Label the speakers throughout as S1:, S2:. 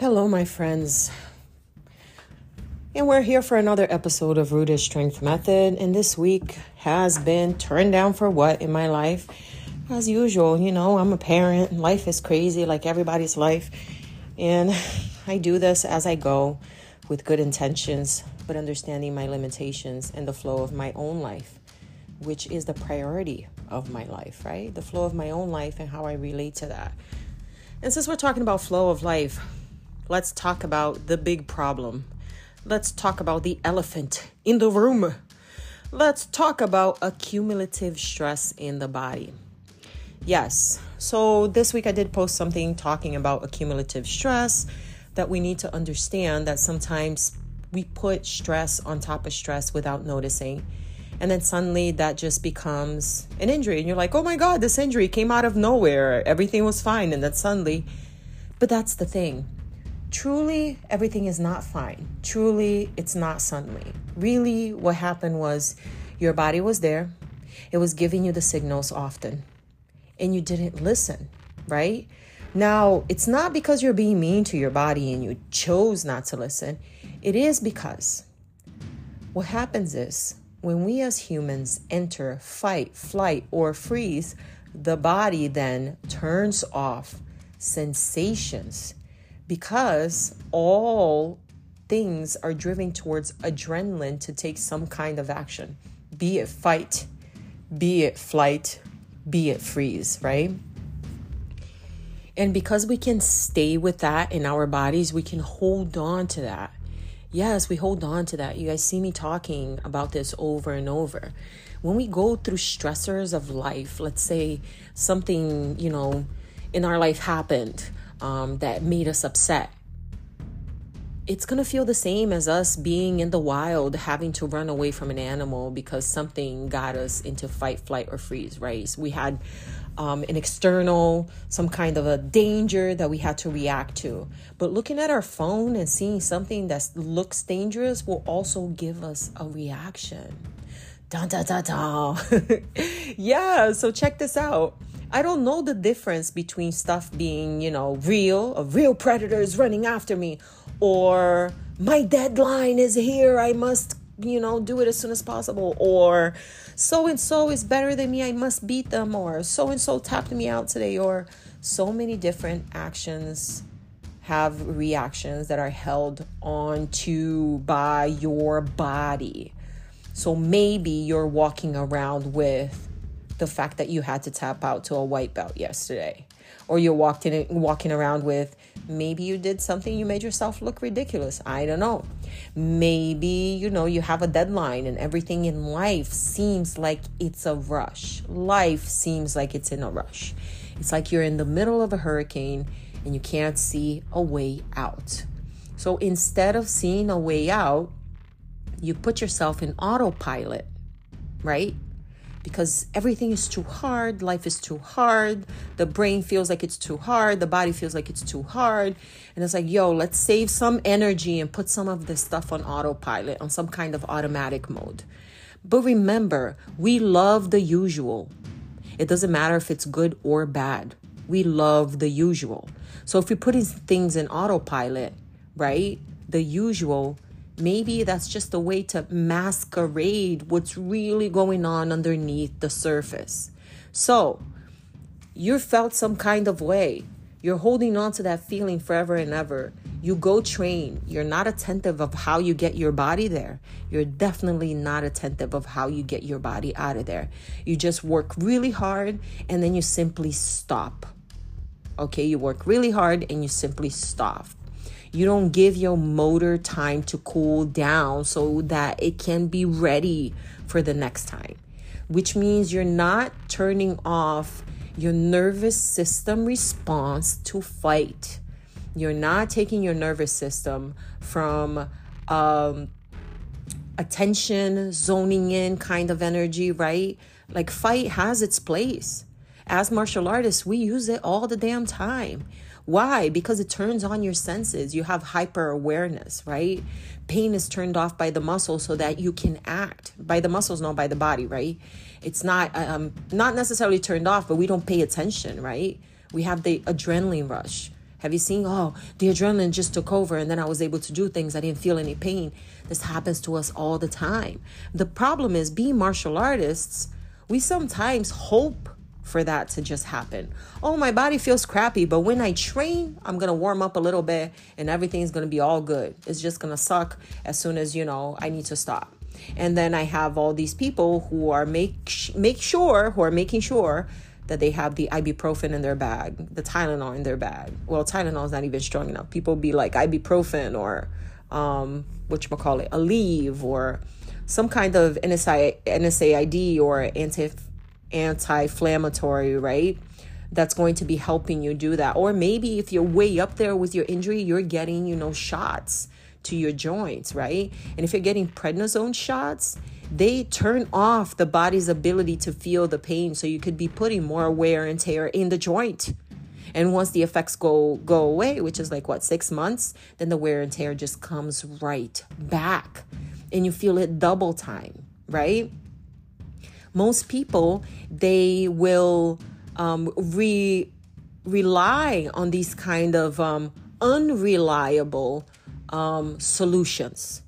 S1: Hello, my friends. And we're here for another episode of Rooted Strength Method. And this week has been turned down for what in my life? As usual, you know, I'm a parent. Life is crazy like everybody's life. And I do this as I go with good intentions, but understanding my limitations and the flow of my own life, which is the priority of my life, right? The flow of my own life and how I relate to that. And since we're talking about flow of life, let's talk about the big problem. Let's talk about the elephant in the room. Let's talk about accumulative stress in the body. Yes, so this week I did post something talking about accumulative stress that we need to understand that sometimes we put stress on top of stress without noticing. And then suddenly that just becomes an injury. And you're like, oh my God, this injury came out of nowhere. Everything was fine. And then suddenly, but that's the thing truly everything is not fine. Truly it's not suddenly. Really, what happened was your body was there, it was giving you the signals often, and you didn't listen, right? Now, it's not because you're being mean to your body and you chose not to listen. It is because what happens is when we as humans enter fight, flight, or freeze, the body then turns off sensations because all things are driven towards adrenaline to take some kind of action, be it fight, be it flight, be it freeze, right? And because we can stay with that in our bodies, we can hold on to that. Yes, we hold on to that. You guys see me talking about this over and over. When we go through stressors of life, let's say something, you know, in our life happened, um, that made us upset. It's gonna feel the same as us being in the wild, having to run away from an animal because something got us into fight, flight, or freeze, right? So we had um, an external, some kind of a danger that we had to react to. But looking at our phone and seeing something that looks dangerous will also give us a reaction. Dun, dun, dun, dun. yeah, so check this out. I don't know the difference between stuff being, you know, real, a real predator is running after me, or my deadline is here, I must, you know, do it as soon as possible, or so and so is better than me, I must beat them, or so and so tapped me out today, or so many different actions have reactions that are held on to by your body. So maybe you're walking around with the fact that you had to tap out to a white belt yesterday. Or you're walked in, walking around with maybe you did something you made yourself look ridiculous. I don't know. Maybe you know you have a deadline and everything in life seems like it's a rush. Life seems like it's in a rush. It's like you're in the middle of a hurricane and you can't see a way out. So instead of seeing a way out you put yourself in autopilot right because everything is too hard, life is too hard, the brain feels like it's too hard, the body feels like it's too hard. And it's like, yo, let's save some energy and put some of this stuff on autopilot, on some kind of automatic mode. But remember, we love the usual. It doesn't matter if it's good or bad. We love the usual. So if you're putting things in autopilot, right, the usual Maybe that's just a way to masquerade what's really going on underneath the surface. So, you felt some kind of way. You're holding on to that feeling forever and ever. You go train. You're not attentive of how you get your body there. You're definitely not attentive of how you get your body out of there. You just work really hard and then you simply stop. Okay, you work really hard and you simply stop. You don't give your motor time to cool down so that it can be ready for the next time, which means you're not turning off your nervous system response to fight. You're not taking your nervous system from um, attention, zoning in kind of energy, right? Like fight has its place. As martial artists, we use it all the damn time. Why? Because it turns on your senses. You have hyper awareness, right? Pain is turned off by the muscle so that you can act by the muscles, not by the body, right? It's not um, not necessarily turned off, but we don't pay attention, right? We have the adrenaline rush. Have you seen, oh, the adrenaline just took over and then I was able to do things. I didn't feel any pain. This happens to us all the time. The problem is, being martial artists, we sometimes hope for that to just happen. Oh, my body feels crappy, but when I train, I'm to warm up a little bit and everything's to be all good. It's just to suck as soon as, you know, I need to stop. And then I have all these people who are make make sure who are making sure that they have the ibuprofen in their bag, the Tylenol in their bag. Well, Tylenol is not even strong enough. People be like ibuprofen or um, you call it, Aleve or some kind of NSI, NSAID or anti anti-inflammatory, right? That's going to be helping you do that. Or maybe if you're way up there with your injury, you're getting, you know, shots to your joints, right? And if you're getting prednisone shots, they turn off the body's ability to feel the pain. So you could be putting more wear and tear in the joint. And once the effects go go away, which is like what six months, then the wear and tear just comes right back, and you feel it double time, right? Most people they will um, re rely on these kind of um, unreliable um, solutions.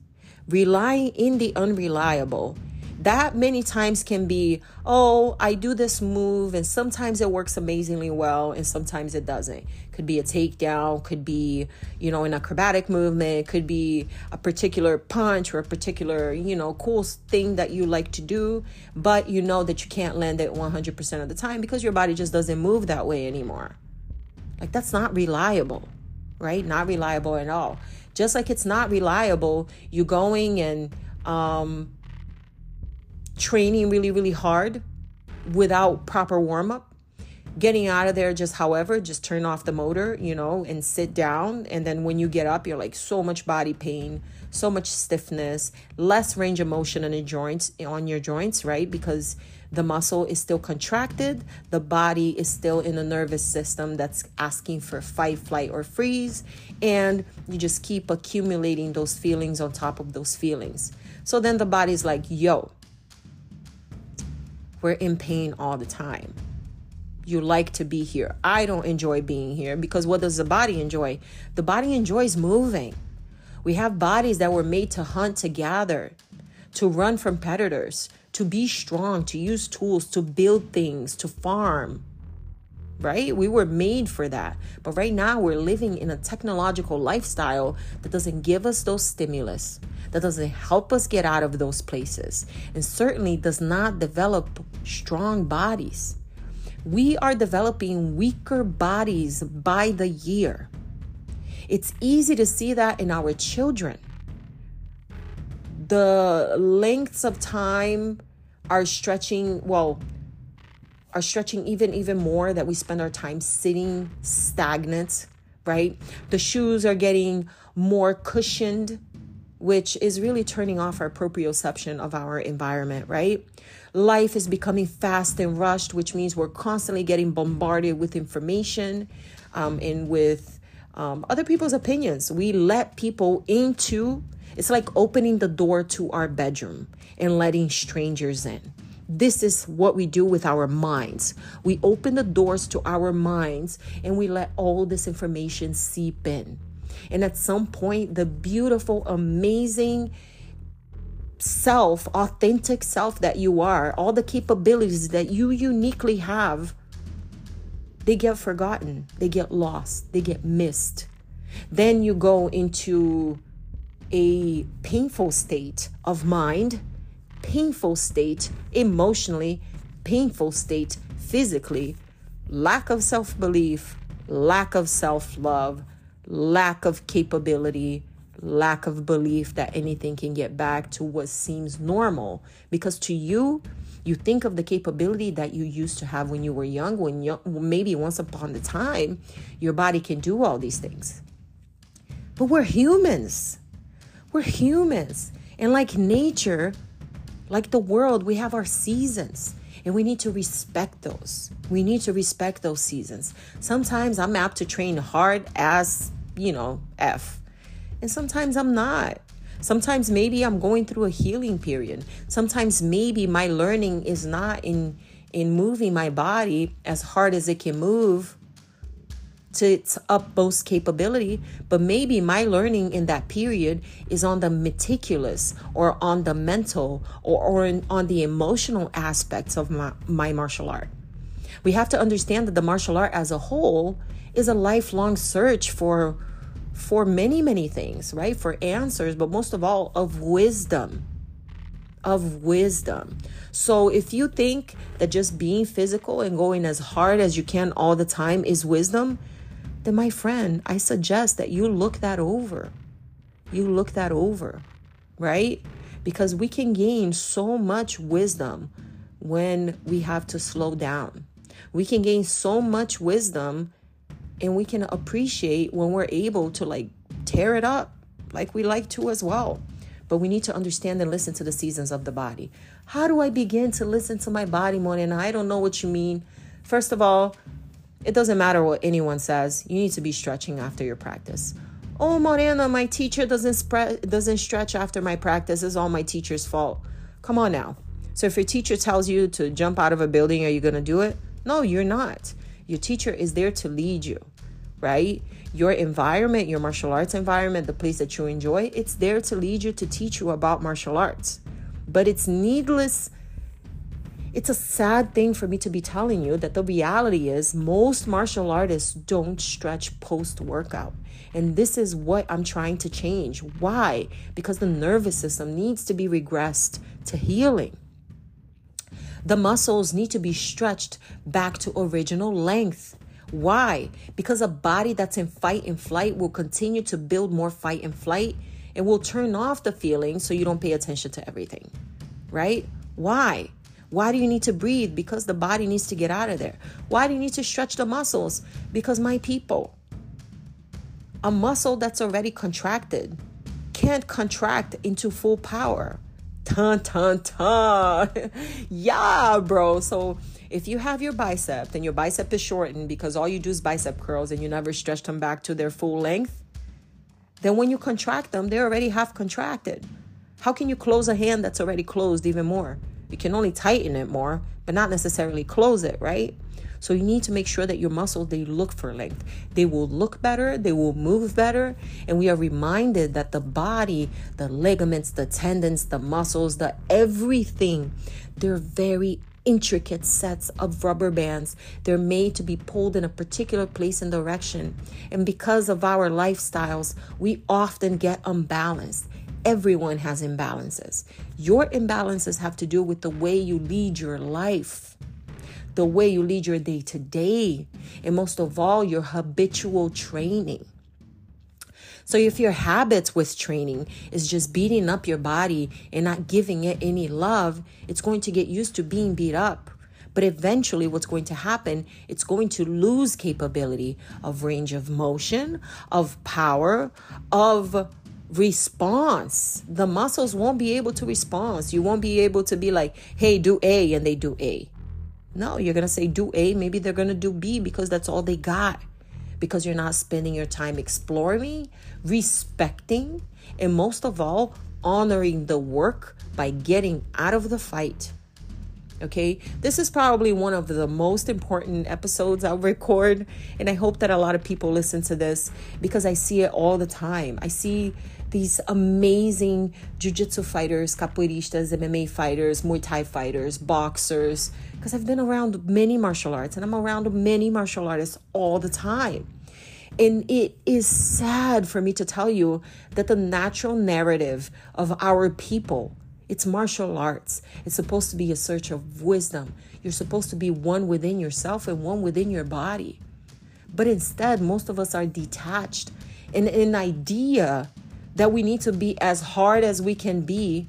S1: Relying in the unreliable that many times can be oh i do this move and sometimes it works amazingly well and sometimes it doesn't. Could be a takedown could be you know an acrobatic movement could be a particular punch or a particular you know cool thing that you like to do but you know that you can't land it 100% of the time because your body just doesn't move that way anymore. Like that's not reliable right? Not reliable at all. Just like it's not reliable, you going and um, training really, really hard without proper warm up, getting out of there just however, just turn off the motor, you know, and sit down. And then when you get up, you're like so much body pain, so much stiffness, less range of motion on your joints, on your joints, right? Because the muscle is still contracted, the body is still in a nervous system that's asking for fight, flight, or freeze, and you just keep accumulating those feelings on top of those feelings. So then the body's like, yo, we're in pain all the time. You like to be here. I don't enjoy being here because what does the body enjoy? The body enjoys moving. We have bodies that were made to hunt, to gather, to run from predators, to be strong, to use tools, to build things, to farm. Right? We were made for that. But right now, we're living in a technological lifestyle that doesn't give us those stimulus, that doesn't help us get out of those places, and certainly does not develop strong bodies. We are developing weaker bodies by the year. It's easy to see that in our children the lengths of time are stretching well are stretching even even more that we spend our time sitting stagnant right? The shoes are getting more cushioned which is really turning off our proprioception of our environment right? Life is becoming fast and rushed which means we're constantly getting bombarded with information um, and with um, other people's opinions. We let people into it's like opening the door to our bedroom and letting strangers in. This is what we do with our minds. We open the doors to our minds and we let all this information seep in. And at some point, the beautiful, amazing self, authentic self that you are, all the capabilities that you uniquely have, they get forgotten, they get lost, they get missed. Then you go into a painful state of mind, painful state emotionally, painful state physically, lack of self belief, lack of self love, lack of capability, lack of belief that anything can get back to what seems normal. Because to you, you think of the capability that you used to have when you were young, when you, maybe once upon a time, your body can do all these things. But we're humans. We're humans. And like nature, like the world, we have our seasons and we need to respect those. We need to respect those seasons. Sometimes I'm apt to train hard as, you know, F. And sometimes I'm not. Sometimes maybe I'm going through a healing period. Sometimes maybe my learning is not in in moving my body as hard as it can move to its utmost capability, but maybe my learning in that period is on the meticulous or on the mental or, or in, on the emotional aspects of my, my martial art. We have to understand that the martial art as a whole is a lifelong search for for many many things, right? For answers, but most of all of wisdom. Of wisdom. So if you think that just being physical and going as hard as you can all the time is wisdom, then my friend, I suggest that you look that over. You look that over, right? Because we can gain so much wisdom when we have to slow down. We can gain so much wisdom and we can appreciate when we're able to like tear it up like we like to as well. But we need to understand and listen to the seasons of the body. How do I begin to listen to my body, more? And I don't know what you mean. First of all, it doesn't matter what anyone says. You need to be stretching after your practice. Oh, Morena, my teacher doesn't doesn't stretch after my practice. It's all my teacher's fault. Come on now. So if your teacher tells you to jump out of a building, are you going to do it? No, you're not. Your teacher is there to lead you, right? Your environment, your martial arts environment, the place that you enjoy, it's there to lead you to teach you about martial arts. But it's needless it's a sad thing for me to be telling you that the reality is most martial artists don't stretch post workout. And this is what I'm trying to change. Why? Because the nervous system needs to be regressed to healing. The muscles need to be stretched back to original length. Why? Because a body that's in fight and flight will continue to build more fight and flight and will turn off the feeling so you don't pay attention to everything. Right? Why? Why do you need to breathe? Because the body needs to get out of there. Why do you need to stretch the muscles? Because my people, a muscle that's already contracted can't contract into full power. Ton, ton, ton. yeah, bro. So if you have your bicep and your bicep is shortened because all you do is bicep curls and you never stretch them back to their full length, then when you contract them, they're already half contracted. How can you close a hand that's already closed even more? You can only tighten it more, but not necessarily close it, right? So you need to make sure that your muscles they look for length. They will look better, they will move better, and we are reminded that the body, the ligaments, the tendons, the muscles, the everything, they're very intricate sets of rubber bands. They're made to be pulled in a particular place and direction. And because of our lifestyles, we often get unbalanced. Everyone has imbalances. Your imbalances have to do with the way you lead your life, the way you lead your day to day, and most of all, your habitual training. So, if your habits with training is just beating up your body and not giving it any love, it's going to get used to being beat up. But eventually, what's going to happen, it's going to lose capability of range of motion, of power, of response. The muscles won't be able to respond. You won't be able to be like, hey, do A, and they do A. No, you're going to say do A. Maybe they're going to do B because that's all they got. Because you're not spending your time exploring, respecting, and most of all, honoring the work by getting out of the fight. Okay, this is probably one of the most important episodes I'll record, and I hope that a lot of people listen to this because I see it all the time. I see these amazing jiu-jitsu fighters, capoeiristas, MMA fighters, Muay Thai fighters, boxers, because I've been around many martial arts and I'm around many martial artists all the time. And it is sad for me to tell you that the natural narrative of our people, it's martial arts. It's supposed to be a search of wisdom. You're supposed to be one within yourself and one within your body. But instead, most of us are detached. And an idea that we need to be as hard as we can be.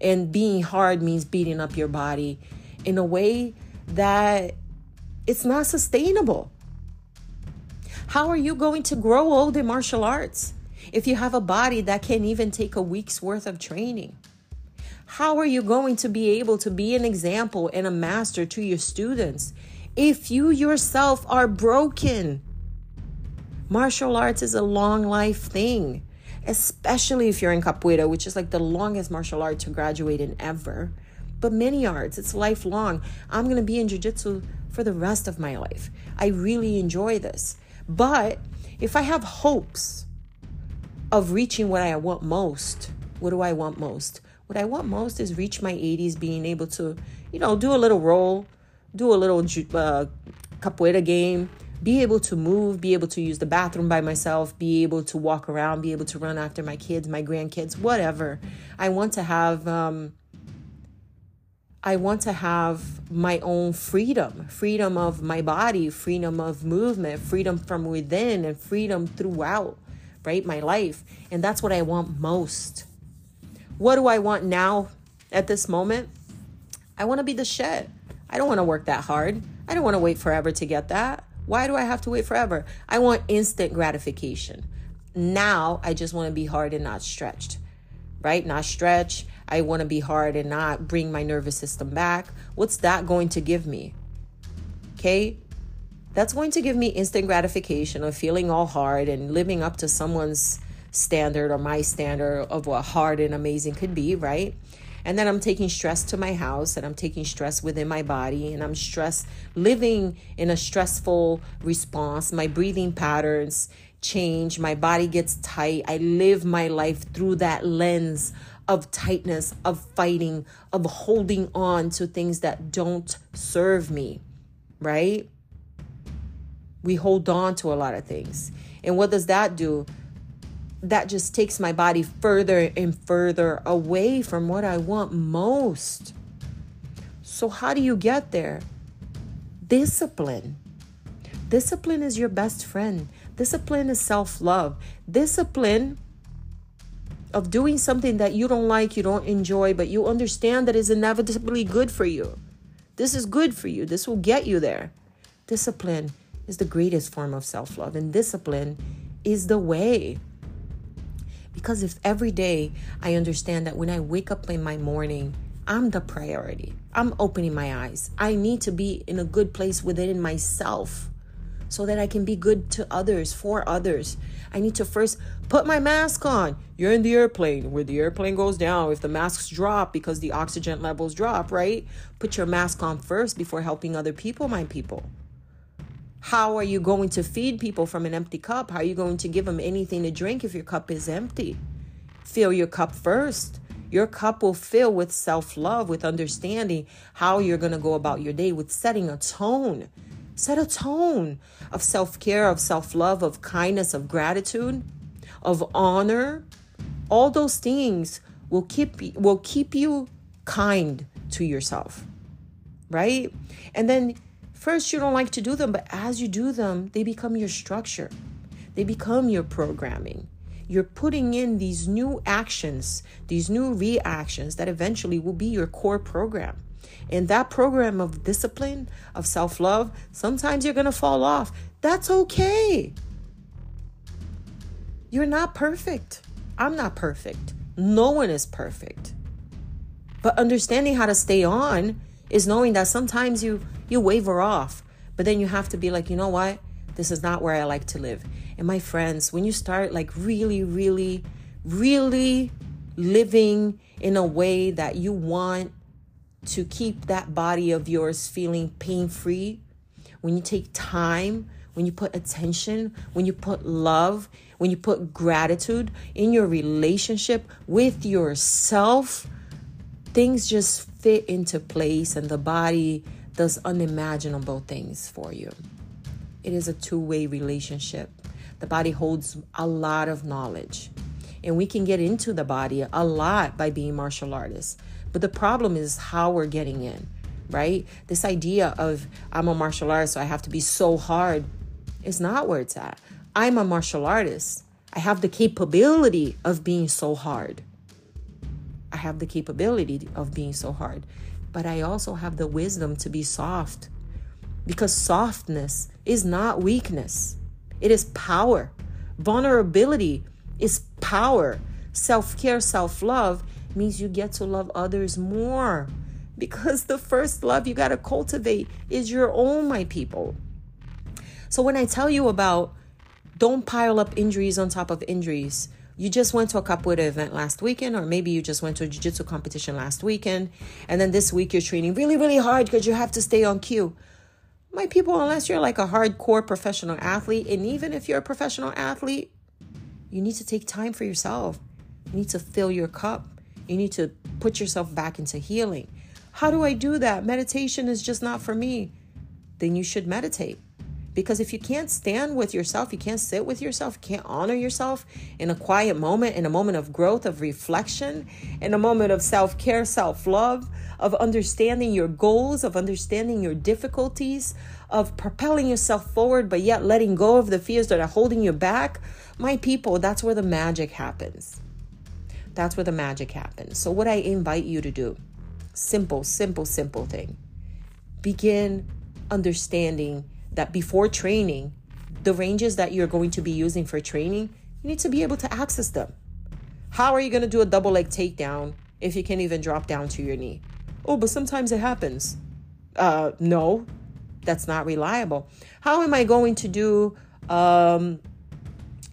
S1: And being hard means beating up your body in a way that it's not sustainable. How are you going to grow old in martial arts if you have a body that can't even take a week's worth of training? How are you going to be able to be an example and a master to your students if you yourself are broken? Martial arts is a long life thing especially if you're in capoeira, which is like the longest martial art to graduate in ever. But many arts, it's lifelong. I'm going to be in jiu-jitsu for the rest of my life. I really enjoy this. But if I have hopes of reaching what I want most, what do I want most? What I want most is reach my 80s, being able to, you know, do a little roll, do a little uh, capoeira game, be able to move, be able to use the bathroom by myself, be able to walk around, be able to run after my kids, my grandkids, whatever. I want to have um I want to have my own freedom, freedom of my body, freedom of movement, freedom from within and freedom throughout, right? My life. And that's what I want most. What do I want now at this moment? I want to be the shit. I don't want to work that hard. I don't want to wait forever to get that. Why do I have to wait forever? I want instant gratification. Now I just want to be hard and not stretched, right? Not stretch. I want to be hard and not bring my nervous system back. What's that going to give me? Okay. That's going to give me instant gratification of feeling all hard and living up to someone's standard or my standard of what hard and amazing could be, right? And then I'm taking stress to my house and I'm taking stress within my body and I'm stressed living in a stressful response. My breathing patterns change, my body gets tight. I live my life through that lens of tightness, of fighting, of holding on to things that don't serve me, right? We hold on to a lot of things. And what does that do? That just takes my body further and further away from what I want most. So, how do you get there? Discipline. Discipline is your best friend. Discipline is self love. Discipline of doing something that you don't like, you don't enjoy, but you understand that is inevitably good for you. This is good for you. This will get you there. Discipline is the greatest form of self love, and discipline is the way. Because if every day I understand that when I wake up in my morning, I'm the priority. I'm opening my eyes. I need to be in a good place within myself so that I can be good to others, for others. I need to first put my mask on. You're in the airplane where the airplane goes down. If the masks drop because the oxygen levels drop, right? Put your mask on first before helping other people, my people. How are you going to feed people from an empty cup? How are you going to give them anything to drink if your cup is empty? Fill your cup first. Your cup will fill with self love, with understanding how you're going to go about your day, with setting a tone. Set a tone of self care, of self love, of kindness, of gratitude, of honor. All those things will keep will keep you kind to yourself, right? And then First, you don't like to do them, but as you do them, they become your structure, they become your programming. You're putting in these new actions, these new reactions that eventually will be your core program. And that program of discipline, of self love, sometimes you're going to fall off. That's okay. You're not perfect. I'm not perfect. No one is perfect. But understanding how to stay on is knowing that sometimes you you waver off, but then you have to be like, you know what? This is not where I like to live. And my friends, when you start like really, really, really living in a way that you want to keep that body of yours feeling pain free, when you take time, when you put attention, when you put love, when you put gratitude in your relationship with yourself, things just fit into place and the body does unimaginable things for you. It is a two way relationship. The body holds a lot of knowledge, and we can get into the body a lot by being martial artists. But the problem is how we're getting in, right? This idea of I'm a martial artist, so I have to be so hard is not where it's at. I'm a martial artist. I have the capability of being so hard. I have the capability of being so hard but I also have the wisdom to be soft. Because softness is not weakness, it is power. Vulnerability is power. Self care, self love means you get to love others more. Because the first love you got to cultivate is your own, my people. So when I tell you about don't pile up injuries on top of injuries, you just went to a capoeira event last weekend, or maybe you just went to a jiu-jitsu competition last weekend, and then this week you're training really, really hard because you have to stay on cue. My people, unless you're like a hardcore professional athlete, and even if you're a professional athlete, you need to take time for yourself. You need to fill your cup. You need to put yourself back into healing. How do I do that? Meditation is just not for me. Then you should meditate. Because if you can't stand with yourself, you can't sit with yourself, can't honor yourself in a quiet moment, in a moment of growth, of reflection, in a moment of self care, self love, of understanding your goals, of understanding your difficulties, of propelling yourself forward, but yet letting go of the fears that are holding you back, my people, that's where the magic happens. That's where the magic happens. So, what I invite you to do simple, simple, simple thing begin understanding that before training, the ranges that you're going to be using for training, you need to be able to access them. How are you going to do a double leg takedown if you can't even drop down to your knee? Oh, but sometimes it happens. Uh, no, that's not reliable. How am I going to do, um,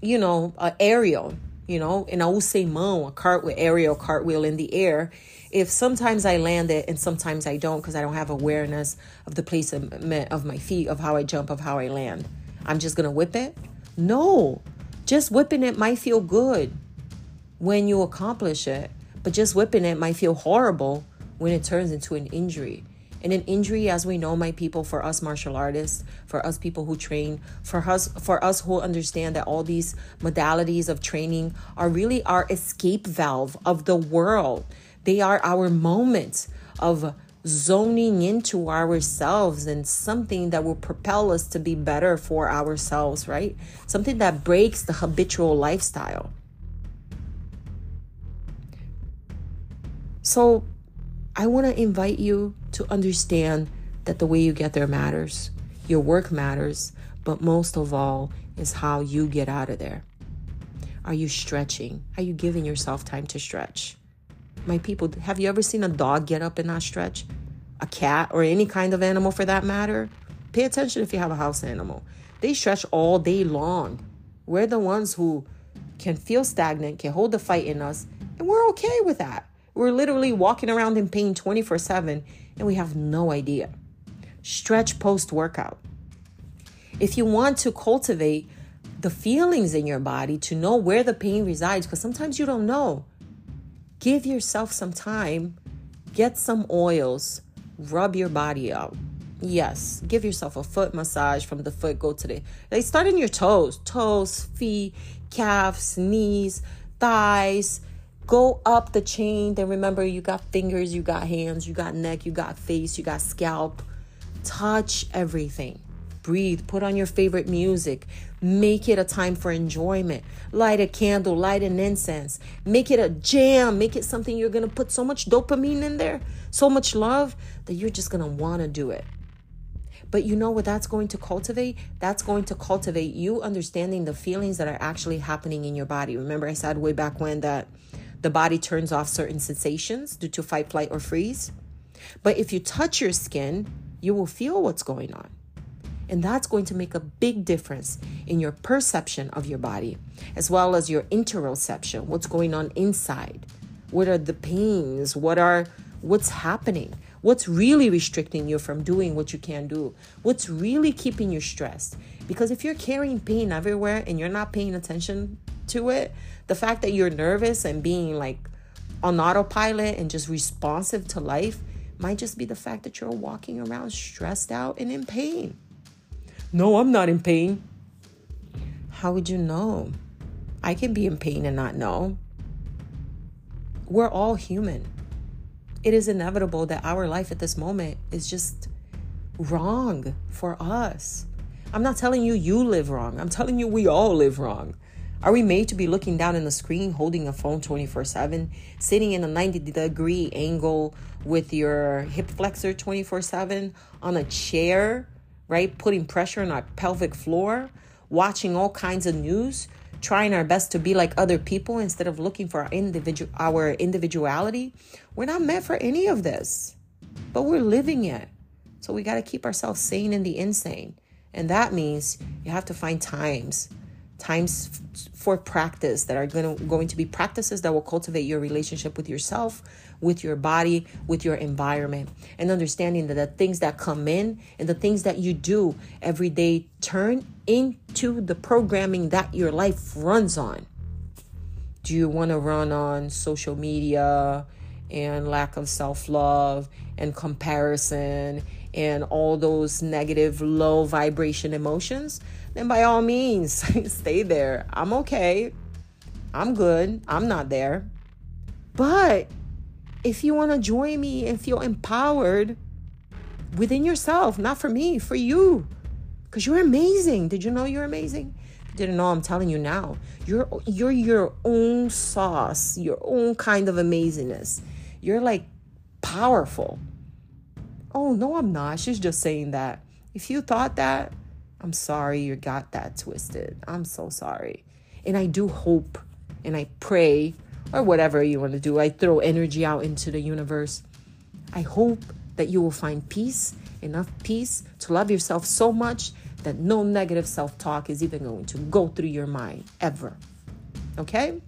S1: you know, an aerial, you know, in a aú sem mão, a cart with aerial cartwheel in the air, if sometimes I land it and sometimes I don't because I don't have awareness of the placement of my feet, of how I jump, of how I land. I'm just gonna whip it? No, just whipping it might feel good when you accomplish it, but just whipping it might feel horrible when it turns into an injury. And an injury, as we know, my people, for us martial artists, for us people who train, for us, for us who understand that all these modalities of training are really our escape valve of the world. They are our moments of zoning into ourselves and something that will propel us to be better for ourselves, right? Something that breaks the habitual lifestyle. So, I want to invite you to understand that the way you get there matters. Your work matters, but most of all is how you get out of there. Are you stretching? Are you giving yourself time to stretch? My people, have you ever seen a dog get up and not stretch? A cat or any kind of animal for that matter? Pay attention if you have a house animal. They stretch all day long. We're the ones who can feel stagnant, can hold the fight in us, and we're okay with that. We're literally walking around in pain 24 7 and we have no idea. Stretch post workout. If you want to cultivate the feelings in your body to know where the pain resides, because sometimes you don't know. Give yourself some time, get some oils, rub your body out. Yes, give yourself a foot massage from the foot, go to the, they start in your toes, toes, feet, calves, knees, thighs, go up the chain. Then remember, you got fingers, you got hands, you got neck, you got face, you got scalp. Touch everything breathe, put on your favorite music, make it a time for enjoyment. Light a candle, light an incense, make it a jam, make it something you're gonna put so much dopamine in there, so much love that you're just gonna wanna do it. But you know what that's going to cultivate? That's going to cultivate you understanding the feelings that are actually happening in your body. Remember, I said way back when that the body turns off certain sensations due to fight, flight, or freeze. But if you touch your skin, you will feel what's going on. And that's going to make a big difference in your perception of your body, as well as your interoception, what's going on inside. What are the pains? What are what's happening? What's really restricting you from doing what you can do? What's really keeping you stressed? Because if you're carrying pain everywhere and you're not paying attention to it, the fact that you're nervous and being like on autopilot and just responsive to life might just be the fact that you're walking around stressed out and in pain. No, I'm not in pain. How would you know? I can be in pain and not know. We're all human. It is inevitable that our life at this moment is just wrong for us. I'm not telling you you live wrong. I'm telling you we all live wrong. Are we made to be looking down in the screen, holding a phone 24 7, sitting in a 90 degree angle with your hip flexor 24 7, on a chair right? Putting pressure on our pelvic floor, watching all kinds of news, trying our best to be like other people instead of looking for our individual our individuality. We're not meant for any of this. But we're living it. So we got to keep ourselves sane in the insane. And that means you have to find times times for practice that are going to going to be practices that will cultivate your relationship with yourself with your body with your environment and understanding that the things that come in and the things that you do every day turn into the programming that your life runs on. Do you want to run on social media and lack of self-love and comparison and all those negative low vibration emotions then by all means, stay there. I'm okay. I'm good. I'm not there. But if you want to join me and feel empowered within yourself, not for me, for you, because you're amazing. Did you know you're amazing? Didn't know. I'm telling you now. You're you're your own sauce, your own kind of amazingness. You're like powerful. Oh no, I'm not. She's just saying that. If you thought that, I'm sorry you got that twisted. I'm so sorry. And I do hope and I pray or whatever you want to do. I throw energy out into the universe. I hope that you will find peace, enough peace to love yourself so much that no negative self talk is even going to go through your mind ever. Okay?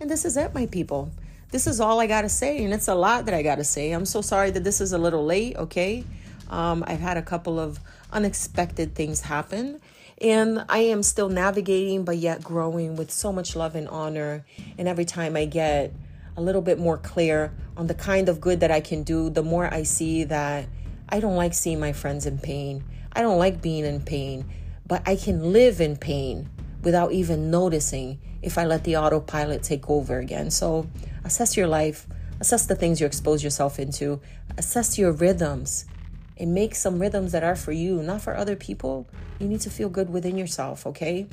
S1: And this is it, my people. This is all I got to say. And it's a lot that I got to say. I'm so sorry that this is a little late. Okay? Um, I've had a couple of unexpected things happen. And I am still navigating, but yet growing with so much love and honor. And every time I get a little bit more clear on the kind of good that I can do, the more I see that I don't like seeing my friends in pain. I don't like being in pain, but I can live in pain without even noticing if I let the autopilot take over again. So assess your life, assess the things you expose yourself into, assess your rhythms and make some rhythms that are for you, not for other people. You need to feel good within yourself, okay?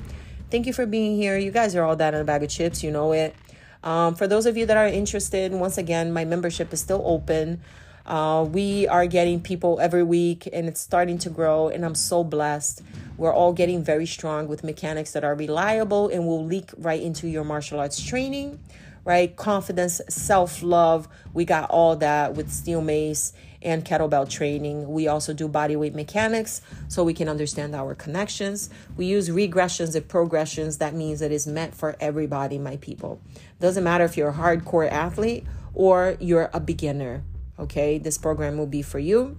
S1: Thank you for being here. You guys are all that in a bag of chips, you know it. Um, for those of you that are interested, once again, my membership is still open. Uh, we are getting people every week and it's starting to grow, and I'm so blessed. We're all getting very strong with mechanics that are reliable and will leak right into your martial arts training, right? Confidence, self love. We got all that with Steel Mace and kettlebell training. We also do body weight mechanics so we can understand our connections. We use regressions and progressions. That means that it is meant for everybody, my people. Doesn't matter if you're a hardcore athlete or you're a beginner. Okay, this program will be for you.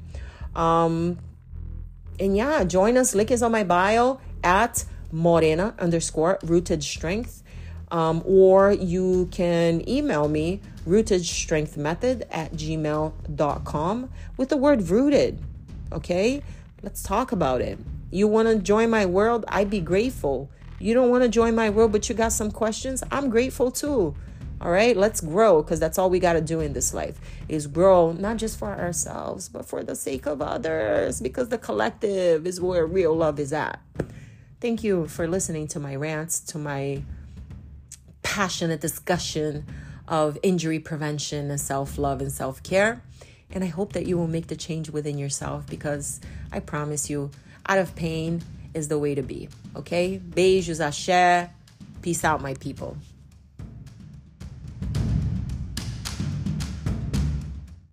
S1: Um, and yeah, join us. Link is on my bio at Morena underscore rooted strength. Um, or you can email me rooted strength method at gmail.com with the word rooted. Okay, let's talk about it. You want to join my world? I'd be grateful. You don't want to join my world, but you got some questions? I'm grateful too. All right, let's grow because that's all we got to do in this life is grow, not just for ourselves, but for the sake of others because the collective is where real love is at. Thank you for listening to my rants, to my passionate discussion of injury prevention and self love and self care. And I hope that you will make the change within yourself because I promise you, out of pain is the way to be. Okay? Beijos, axé. Peace out, my people.